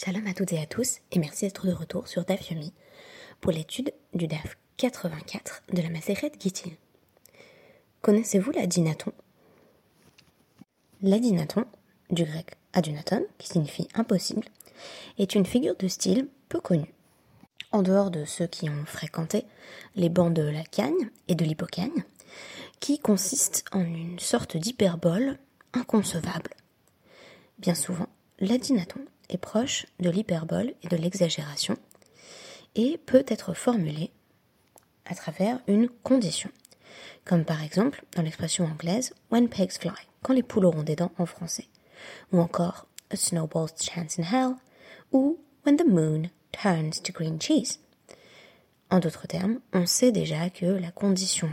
Shalom à toutes et à tous et merci d'être de retour sur DAF Yomi pour l'étude du DAF 84 de la Maseret Gittin. Connaissez-vous l'adinaton? L'adinaton, du grec adunaton, qui signifie impossible, est une figure de style peu connue. En dehors de ceux qui ont fréquenté les bancs de la cagne et de l'hypocagne, qui consiste en une sorte d'hyperbole inconcevable. Bien souvent, l'adinaton est proche de l'hyperbole et de l'exagération et peut être formulé à travers une condition, comme par exemple dans l'expression anglaise When pigs fly, quand les poules auront des dents en français, ou encore A snowball's chance in hell, ou When the moon turns to green cheese. En d'autres termes, on sait déjà que la condition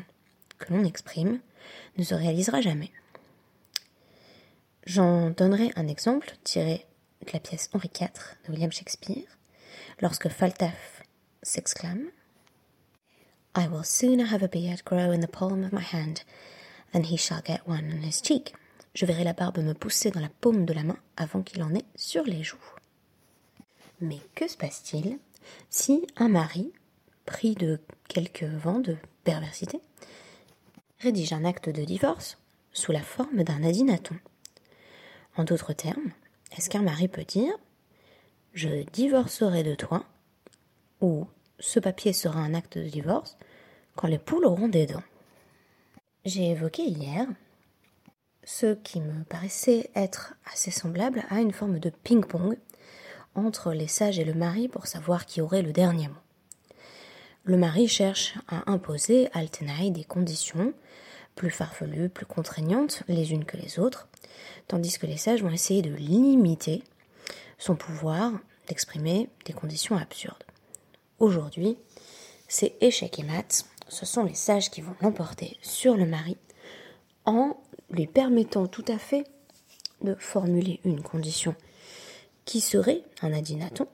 que l'on exprime ne se réalisera jamais. J'en donnerai un exemple tiré la pièce Henri IV de William Shakespeare, lorsque Falstaff s'exclame I will sooner have a beard grow in the palm of my hand than he shall get one on his cheek. Je verrai la barbe me pousser dans la paume de la main avant qu'il en ait sur les joues. Mais que se passe-t-il si un mari, pris de quelques vents de perversité, rédige un acte de divorce sous la forme d'un adinaton? En d'autres termes, est-ce qu'un mari peut dire Je divorcerai de toi ou ce papier sera un acte de divorce quand les poules auront des dents? J'ai évoqué hier ce qui me paraissait être assez semblable à une forme de ping-pong entre les sages et le mari pour savoir qui aurait le dernier mot. Le mari cherche à imposer à Altenaï des conditions plus farfelues, plus contraignantes les unes que les autres, tandis que les sages vont essayer de limiter son pouvoir d'exprimer des conditions absurdes. Aujourd'hui, c'est échec et mat, ce sont les sages qui vont l'emporter sur le mari en lui permettant tout à fait de formuler une condition qui serait un adinaton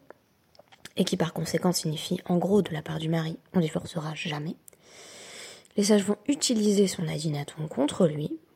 et qui par conséquent signifie en gros de la part du mari on divorcera jamais. Les sages vont utiliser son adinaton contre lui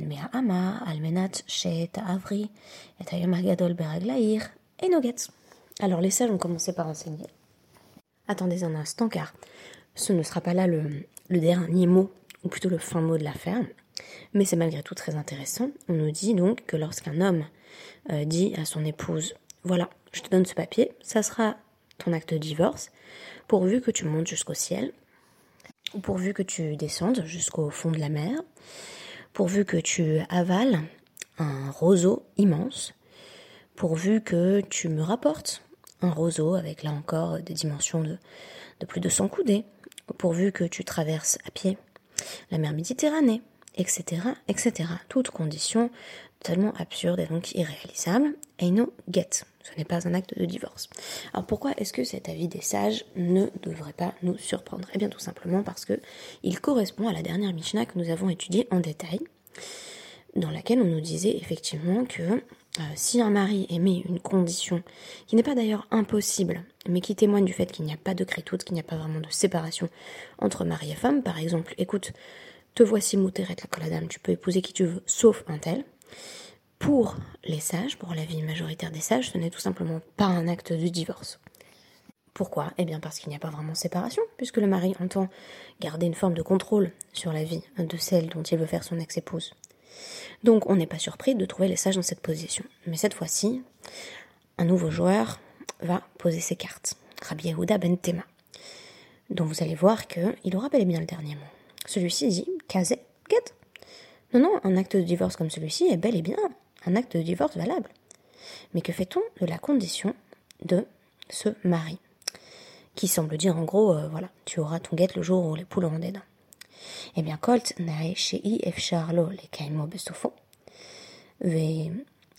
מאה אמה, על מנת שתעברי את היום הגדול ברגלייך, אינו גט. Alors les sages ont commencé par enseigner. Attendez un instant car ce ne sera pas là le, le dernier mot, ou plutôt le fin mot de l'affaire, mais c'est malgré tout très intéressant. On nous dit donc que lorsqu'un homme euh, dit à son épouse, voilà, je te donne ce papier, ça sera ton acte de divorce, pourvu que tu montes jusqu'au ciel, ou pourvu que tu descendes jusqu'au fond de la mer, pourvu que tu avales un roseau immense, pourvu que tu me rapportes un roseau avec là encore des dimensions de, plus de 100 coudées, pourvu que tu traverses à pied la mer Méditerranée, etc., etc. Toutes conditions totalement absurdes et donc irréalisables. Et no get. Ce n'est pas un acte de divorce. Alors pourquoi est-ce que cet avis des sages ne devrait pas nous surprendre? Eh bien tout simplement parce que il correspond à la dernière Mishnah que nous avons étudiée en détail, dans laquelle on nous disait effectivement que euh, si un mari émet une condition qui n'est pas d'ailleurs impossible, mais qui témoigne du fait qu'il n'y a pas de crétoute, qu'il n'y a pas vraiment de séparation entre mari et femme, par exemple, écoute, te voici mouteret la dame, tu peux épouser qui tu veux, sauf un tel. Pour les sages, pour la vie majoritaire des sages, ce n'est tout simplement pas un acte de divorce. Pourquoi? Eh bien parce qu'il n'y a pas vraiment séparation, puisque le mari entend garder une forme de contrôle sur la vie de celle dont il veut faire son ex-épouse. Donc on n'est pas surpris de trouver les sages dans cette position. Mais cette fois-ci, un nouveau joueur va poser ses cartes. Rabbi Yehuda ben Tema, dont vous allez voir qu'il aura bel et bien le dernier mot. Celui-ci dit Kaze, get. Non, non, un acte de divorce comme celui-ci est bel et bien un acte de divorce valable. Mais que fait-on de la condition de ce mari Qui semble dire en gros, euh, voilà, tu auras ton guette le jour où les poules auront des dents. Eh bien, Colt nae shei efshar lo le kaimo besofo, ve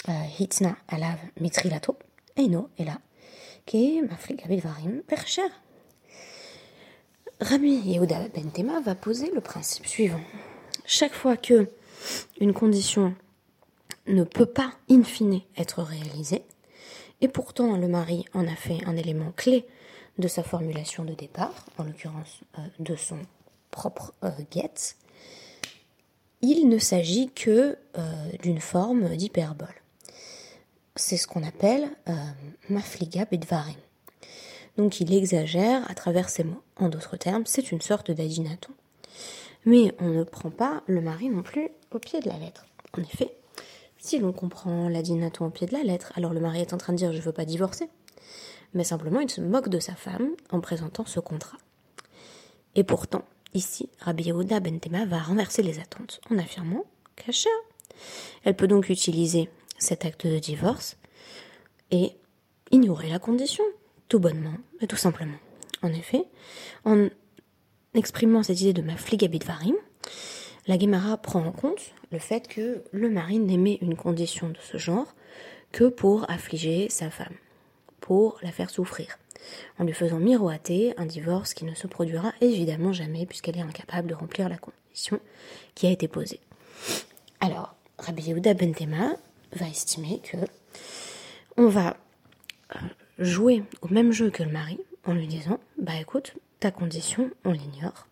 euh, hitna alav mitrilato, eino ela, ke maflik avidvarim percher. Rabbi Yehuda Ben Tema va poser le principe suivant. Chaque fois que une condition ne peut pas, in fine, être réalisée, et pourtant le mari en a fait un élément clé de sa formulation de départ, en l'occurrence euh, de son propre euh, il ne s'agit que euh, d'une forme d'hyperbole. C'est ce qu'on appelle mafliga bedvarim. Donc il exagère à travers ses mots. En d'autres termes, c'est une sorte d'adinaton. Mais on ne prend pas le mari non plus au pied de la lettre. En effet, si l'on comprend l'adinaton au pied de la lettre, alors le mari est en train de dire je ne veux pas divorcer. Mais simplement, il se moque de sa femme en présentant ce contrat. Et pourtant, ici, Rabbi Yehuda Bentema va renverser les attentes en affirmant qu'Acha. Elle peut donc utiliser cet acte de divorce et ignorer la condition, tout bonnement et tout simplement. En effet, en exprimant cette idée de ma varim, la Gemara prend en compte le fait que le mari n'aimait une condition de ce genre que pour affliger sa femme, pour la faire souffrir, en lui faisant miroiter un divorce qui ne se produira évidemment jamais puisqu'elle est incapable de remplir la condition qui a été posée. Alors, Rabbi Yehuda Bentema va estimer que on va euh, jouer au même jeu que le mari en lui disant bah écoute ta condition on l'ignore.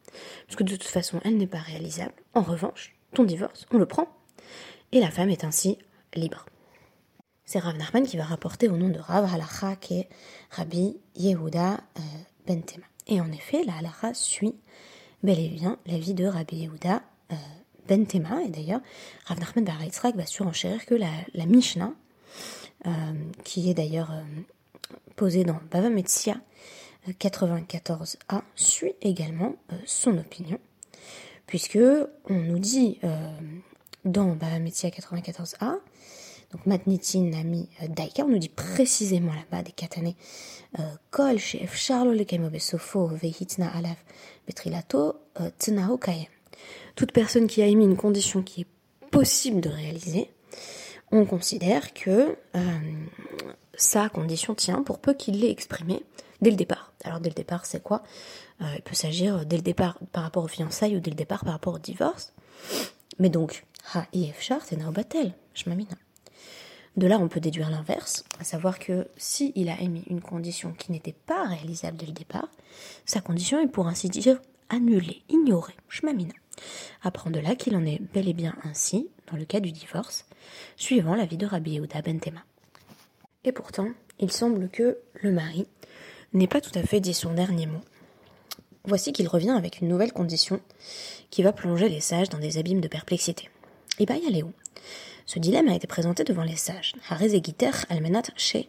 Parce que de toute façon elle n'est pas réalisable. En revanche ton divorce on le prend. Et la femme est ainsi libre. C'est Rav Nachman qui va rapporter au nom de Rav Halacha qui est Rabbi Yehuda euh, Bentema et en effet la Halacha suit bel et bien la vie de Rabbi Yehuda euh, Bentema et d'ailleurs Rav Nachman Bar va surenchérir que la, Mishnah euh, qui est d'ailleurs posé dans Bava Metzia 94a suit également euh, son opinion, puisque on nous dit euh, dans Bava Metzia 94a, donc Matnitin Nami euh, Daika, on nous dit précisément là-bas des katané Kol Shef Charlo Besofo Vehitna Alaf Betrilato Kayem. Toute personne qui a émis une condition qui est possible de réaliser, on considère que sa condition tient pour peu qu'il l'ait exprimée dès le départ. Alors dès le départ, c'est quoi? Euh, Il peut s'agir dès le départ par rapport aux fiançailles ou dès le départ par rapport au divorce. Mais donc, ha ifshar batel, je m'amine. De là, on peut déduire l'inverse, à savoir que si il a émis une condition qui n'était pas réalisable dès le départ, sa condition est pour ainsi dire annulée, ignorée, je m'amine. Apprendre de là qu'il en est bel et bien ainsi le cas du divorce, suivant l'avis de Rabbi Yehuda Bentema. Et pourtant, il semble que le mari n'ait pas tout à fait dit son dernier mot. Voici qu'il revient avec une nouvelle condition qui va plonger les sages dans des abîmes de perplexité. Et bah, y où Ce dilemme a été présenté devant les sages. almenat chez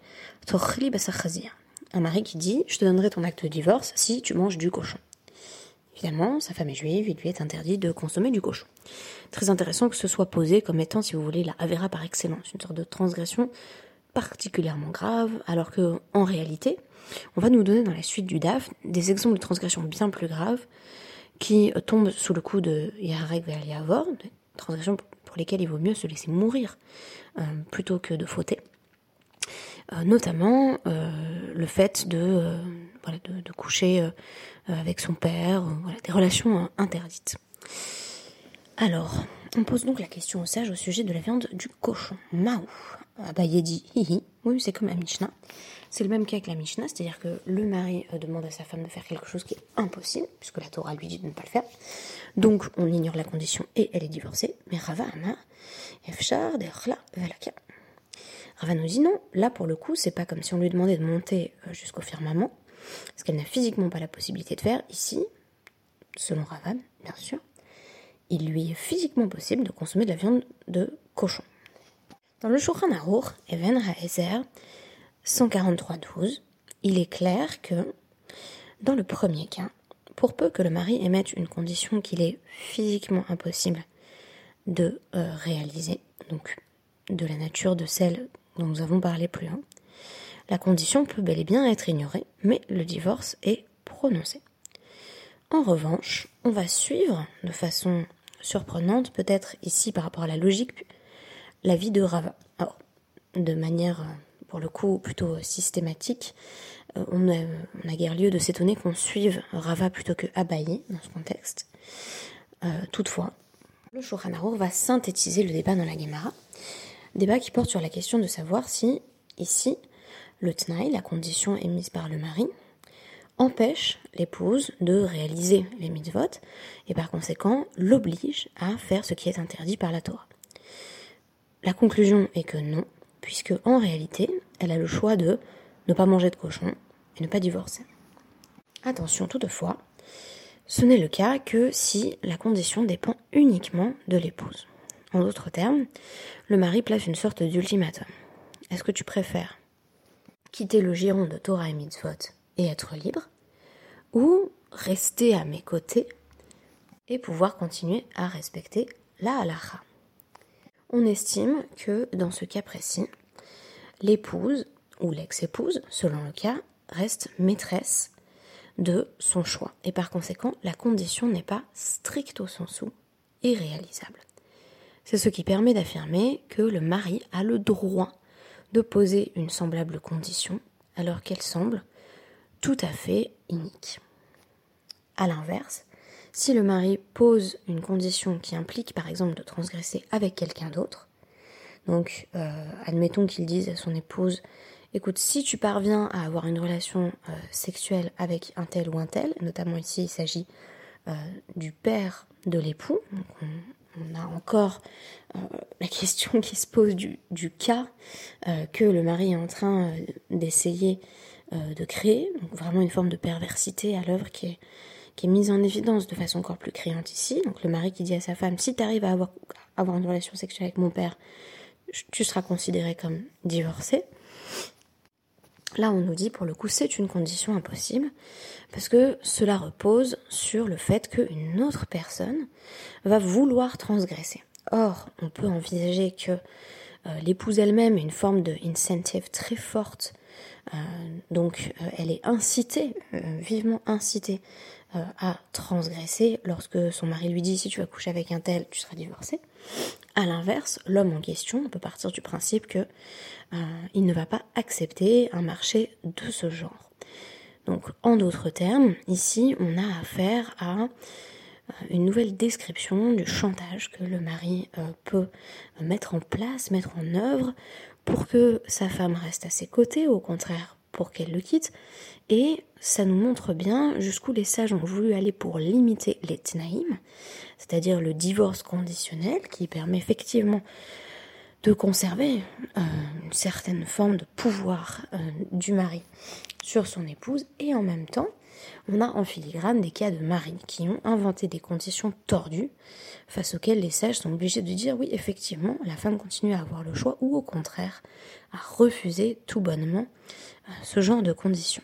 Un mari qui dit Je te donnerai ton acte de divorce si tu manges du cochon. Évidemment, sa femme est juive, il lui est interdit de consommer du cochon. Très intéressant que ce soit posé comme étant, si vous voulez, la avera par excellence, une sorte de transgression particulièrement grave, alors que en réalité, on va nous donner dans la suite du DAF des exemples de transgressions bien plus graves qui tombent sous le coup de Yarek vers Yavor, des transgressions pour lesquelles il vaut mieux se laisser mourir euh, plutôt que de fauter. Euh, notamment euh, le fait de, voilà, de, coucher avec son père, voilà, des relations interdites. Alors, on pose donc la question au sage au sujet de la viande du cochon. Maou. Ah bah dit hihi. Oui, c'est comme la Mishnah. C'est le même cas que la Mishnah, c'est-à-dire que le mari euh, demande à sa femme de faire quelque chose qui est impossible, puisque la Torah lui dit de ne pas le faire. Donc on ignore la condition et elle est divorcée. Mais Rava Amar, Efshar, Velaka. Rava nous dit non, là pour le coup, c'est pas comme si on lui demandait de monter euh, jusqu'au firmament, ce qu'elle n'a physiquement pas la possibilité de faire. Ici, selon Ravan, bien sûr, il lui est physiquement possible de consommer de la viande de cochon. Dans le Shulchan Aruch, Even HaEzer 143.12, il est clair que, dans le premier cas, pour peu que le mari émette une condition qu'il est physiquement impossible de euh, réaliser, donc de la nature de celle dont nous avons parlé plus haut, la condition peut bel et bien être ignorée, mais le divorce est prononcé. En revanche, on va suivre de façon surprenante, peut-être ici par rapport à la logique, la vie de Rava. De manière pour le coup plutôt systématique, euh, on n'a guère lieu de s'étonner qu'on suive Rava plutôt que Abaye dans ce contexte. Euh, toutefois, le Shulchan va synthétiser le débat dans la Gemara, débat qui porte sur la question de savoir si, ici, le Tnaï, la condition émise par le mari, empêche l'épouse de réaliser les mitzvot et par conséquent l'oblige à faire ce qui est interdit par la Torah. La conclusion est que non, puisque en réalité, elle a le choix de ne pas manger de cochon et ne pas divorcer. Attention toutefois, ce n'est le cas que si la condition dépend uniquement de l'épouse. En d'autres termes, le mari place une sorte d'ultimatum. Est-ce que tu préfères quitter le giron de Torah et Mitzvot et être libre, ou rester à mes côtés et pouvoir continuer à respecter la halacha? On estime que dans ce cas précis, l'épouse ou l'ex-épouse, selon le cas, reste maîtresse de son choix. Et par conséquent, la condition n'est pas stricto sensu irréalisable. C'est ce qui permet d'affirmer que le mari a le droit de poser une semblable condition alors qu'elle semble tout à fait inique. A l'inverse, si le mari pose une condition qui implique par exemple de transgresser avec quelqu'un d'autre, donc euh, admettons qu'il dise à son épouse écoute, si tu parviens à avoir une relation euh, sexuelle avec un tel ou un tel, notamment ici il s'agit euh, du père de l'époux, on, a encore la question qui se pose du, cas que le mari est en train d'essayer euh, de créer, donc vraiment une forme de perversité à l'œuvre qui est, mise en évidence de façon encore plus criante ici. Donc le mari qui dit à sa femme, si tu arrives à avoir, avoir une relation sexuelle avec mon père, tu seras considéré comme divorcé. Là, on nous dit, pour le coup, c'est une condition impossible, parce que cela repose sur le fait qu'une autre personne va vouloir transgresser. Or, on peut envisager que euh, l'épouse elle-même ait une forme de incentive très forte euh, donc euh, elle est incitée, vivement incitée à transgresser lorsque son mari lui dit si tu vas coucher avec un tel, tu seras divorcé. À l'inverse, l'homme en question peut partir du principe que il ne va pas accepter un marché de ce genre. Donc, en d'autres termes, ici, on a affaire à une nouvelle description du chantage que le mari peut mettre en place, mettre en œuvre pour que sa femme reste à ses côtés, au contraire pour qu'elle le quitte, et ça nous montre bien jusqu'où les sages ont voulu aller pour limiter les tnaïm, c'est-à-dire le divorce conditionnel qui permet effectivement de conserver euh, une certaine forme de pouvoir euh, du mari sur son épouse et en même temps on a en filigrane des cas de maris qui ont inventé des conditions tordues face auxquelles les sages sont obligés de dire oui, effectivement, la femme continue à avoir le choix ou au contraire à refuser tout bonnement euh, ce genre de conditions.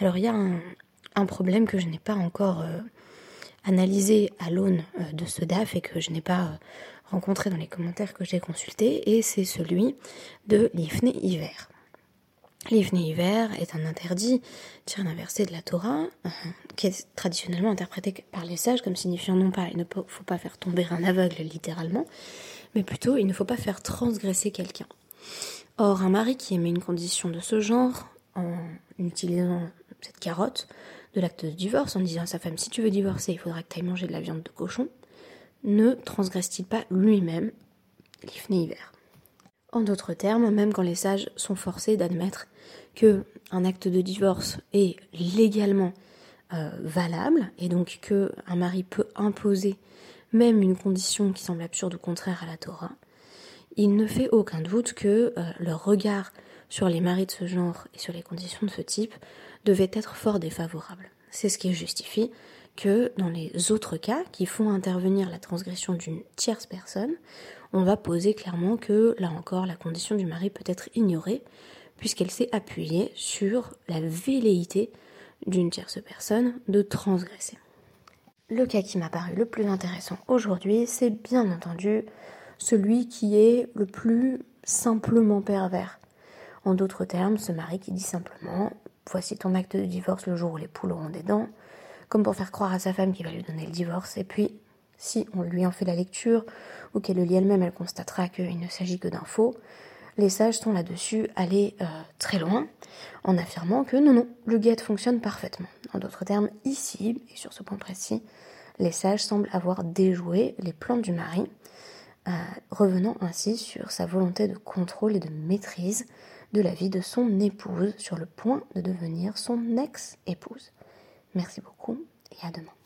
Alors il y a un, problème que je n'ai pas encore euh, analysé à l'aune euh, de ce DAF et que je n'ai pas rencontré dans les commentaires que j'ai consultés et c'est celui de l'Ifné hiver. L'Ifné hiver est un interdit tiré d'un verset de la Torah euh, qui est traditionnellement interprété par les sages comme signifiant non pas il ne faut pas faire tomber un aveugle littéralement, mais plutôt il ne faut pas faire transgresser quelqu'un. Or, un mari qui émet une condition de ce genre en utilisant cette carotte de l'acte de divorce en disant à sa femme si tu veux divorcer il faudra que tu ailles manger de la viande de cochon, ne transgresse-t-il pas lui-même l'Ifné hiver? En d'autres termes, même quand les sages sont forcés d'admettre que un acte de divorce est légalement euh, valable et donc que un mari peut imposer même une condition qui semble absurde ou contraire à la Torah, il ne fait aucun doute que euh, leur regard sur les maris de ce genre et sur les conditions de ce type devait être fort défavorable. C'est ce qui justifie que dans les autres cas qui font intervenir la transgression d'une tierce personne, on va poser clairement que, là encore, la condition du mari peut être ignorée, puisqu'elle s'est appuyée sur la velléité d'une tierce personne de transgresser. Le cas qui m'a paru le plus intéressant aujourd'hui, c'est bien entendu celui qui est le plus simplement pervers. En d'autres termes, ce mari qui dit simplement Voici ton acte de divorce le jour où les poules auront des dents, comme pour faire croire à sa femme qu'il va lui donner le divorce, et puis, si on lui en fait la lecture, ou qu'elle le lit elle-même, elle constatera qu'il ne s'agit que d'un faux, les sages sont là-dessus allés euh, très loin en affirmant que non, non, le guet fonctionne parfaitement. En d'autres termes, ici, et sur ce point précis, les sages semblent avoir déjoué les plans du mari, euh, revenant ainsi sur sa volonté de contrôle et de maîtrise de la vie de son épouse, sur le point de devenir son ex-épouse. Merci beaucoup et à demain.